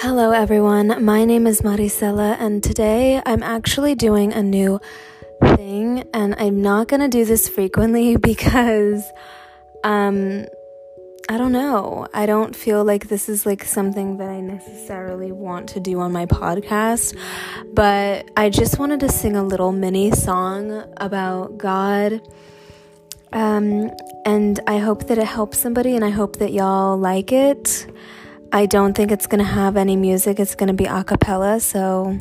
Hello, everyone. My name is Maricela, and today I'm actually doing a new thing, and I'm not gonna do this frequently because, um, I don't know. I don't feel like this is like something that I necessarily want to do on my podcast, but I just wanted to sing a little mini song about God. Um, and I hope that it helps somebody, and I hope that y'all like it. I don't think it's going to have any music. It's going to be a cappella. So,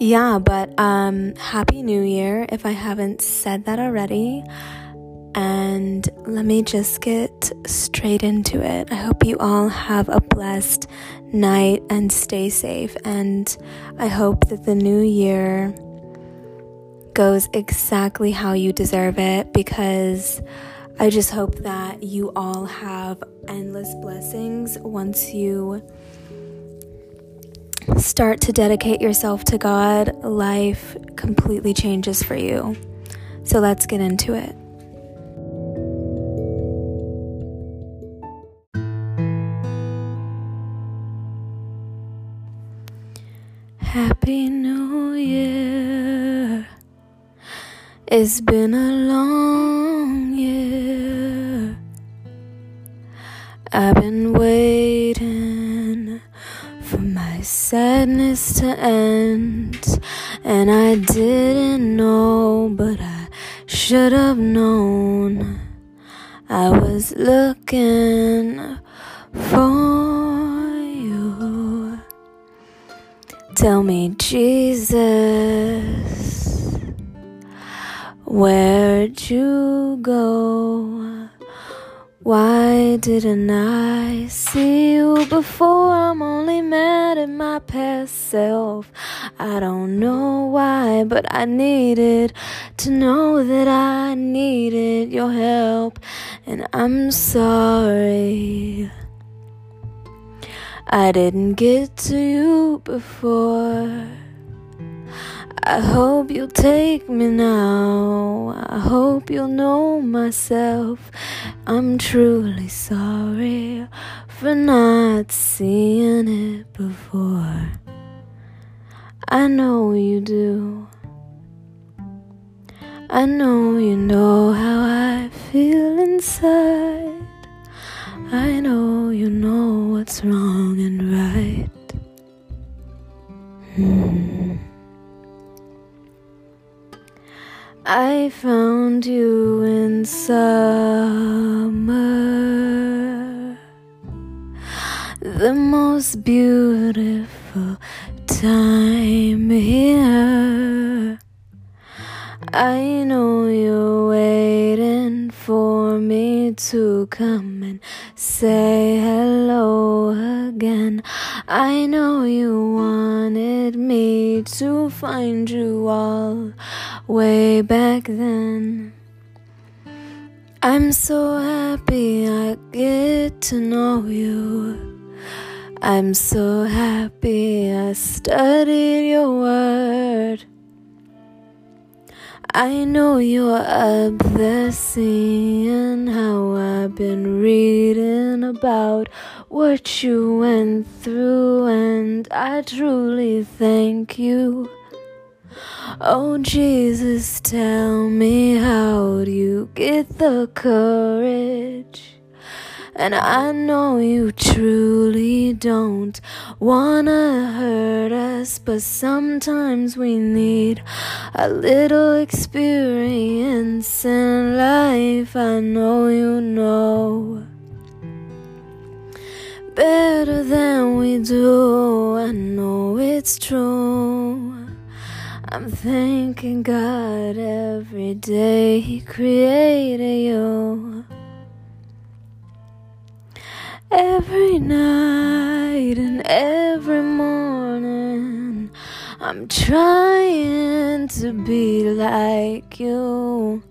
yeah, but um, Happy New Year if I haven't said that already. And let me just get straight into it. I hope you all have a blessed night and stay safe. And I hope that the new year goes exactly how you deserve it because I just hope that you all have endless blessings once you start to dedicate yourself to God. Life completely changes for you. So let's get into it. Happy New Year. It's been a long sadness to end, and I didn't know, but I should have known. I was looking for you. Tell me, Jesus, where'd you go? Why didn't I see you before? My past self. I don't know why, but I needed to know that I needed your help, and I'm sorry. I didn't get to you before. I hope you'll take me now. I hope you'll know myself. I'm truly sorry for not seeing it before. I know you do. I know you know how I feel inside. I know you know what's wrong and right. Hmm. I found you in summer, the most beautiful time here. I know you're waiting for me to come and say hello again. I know you wanted me to find you all way back then. I'm so happy I get to know you. I'm so happy I studied your word. I know you're up there seeing how I've been reading about what you went through, and I truly thank you. Oh, Jesus, tell me how do you get the courage? And I know you truly don't wanna hurt us, but sometimes we need a little experience in life. I know you know better than we do. I know it's true. I'm thanking God every day He created you. Every night and every morning, I'm trying to be like you.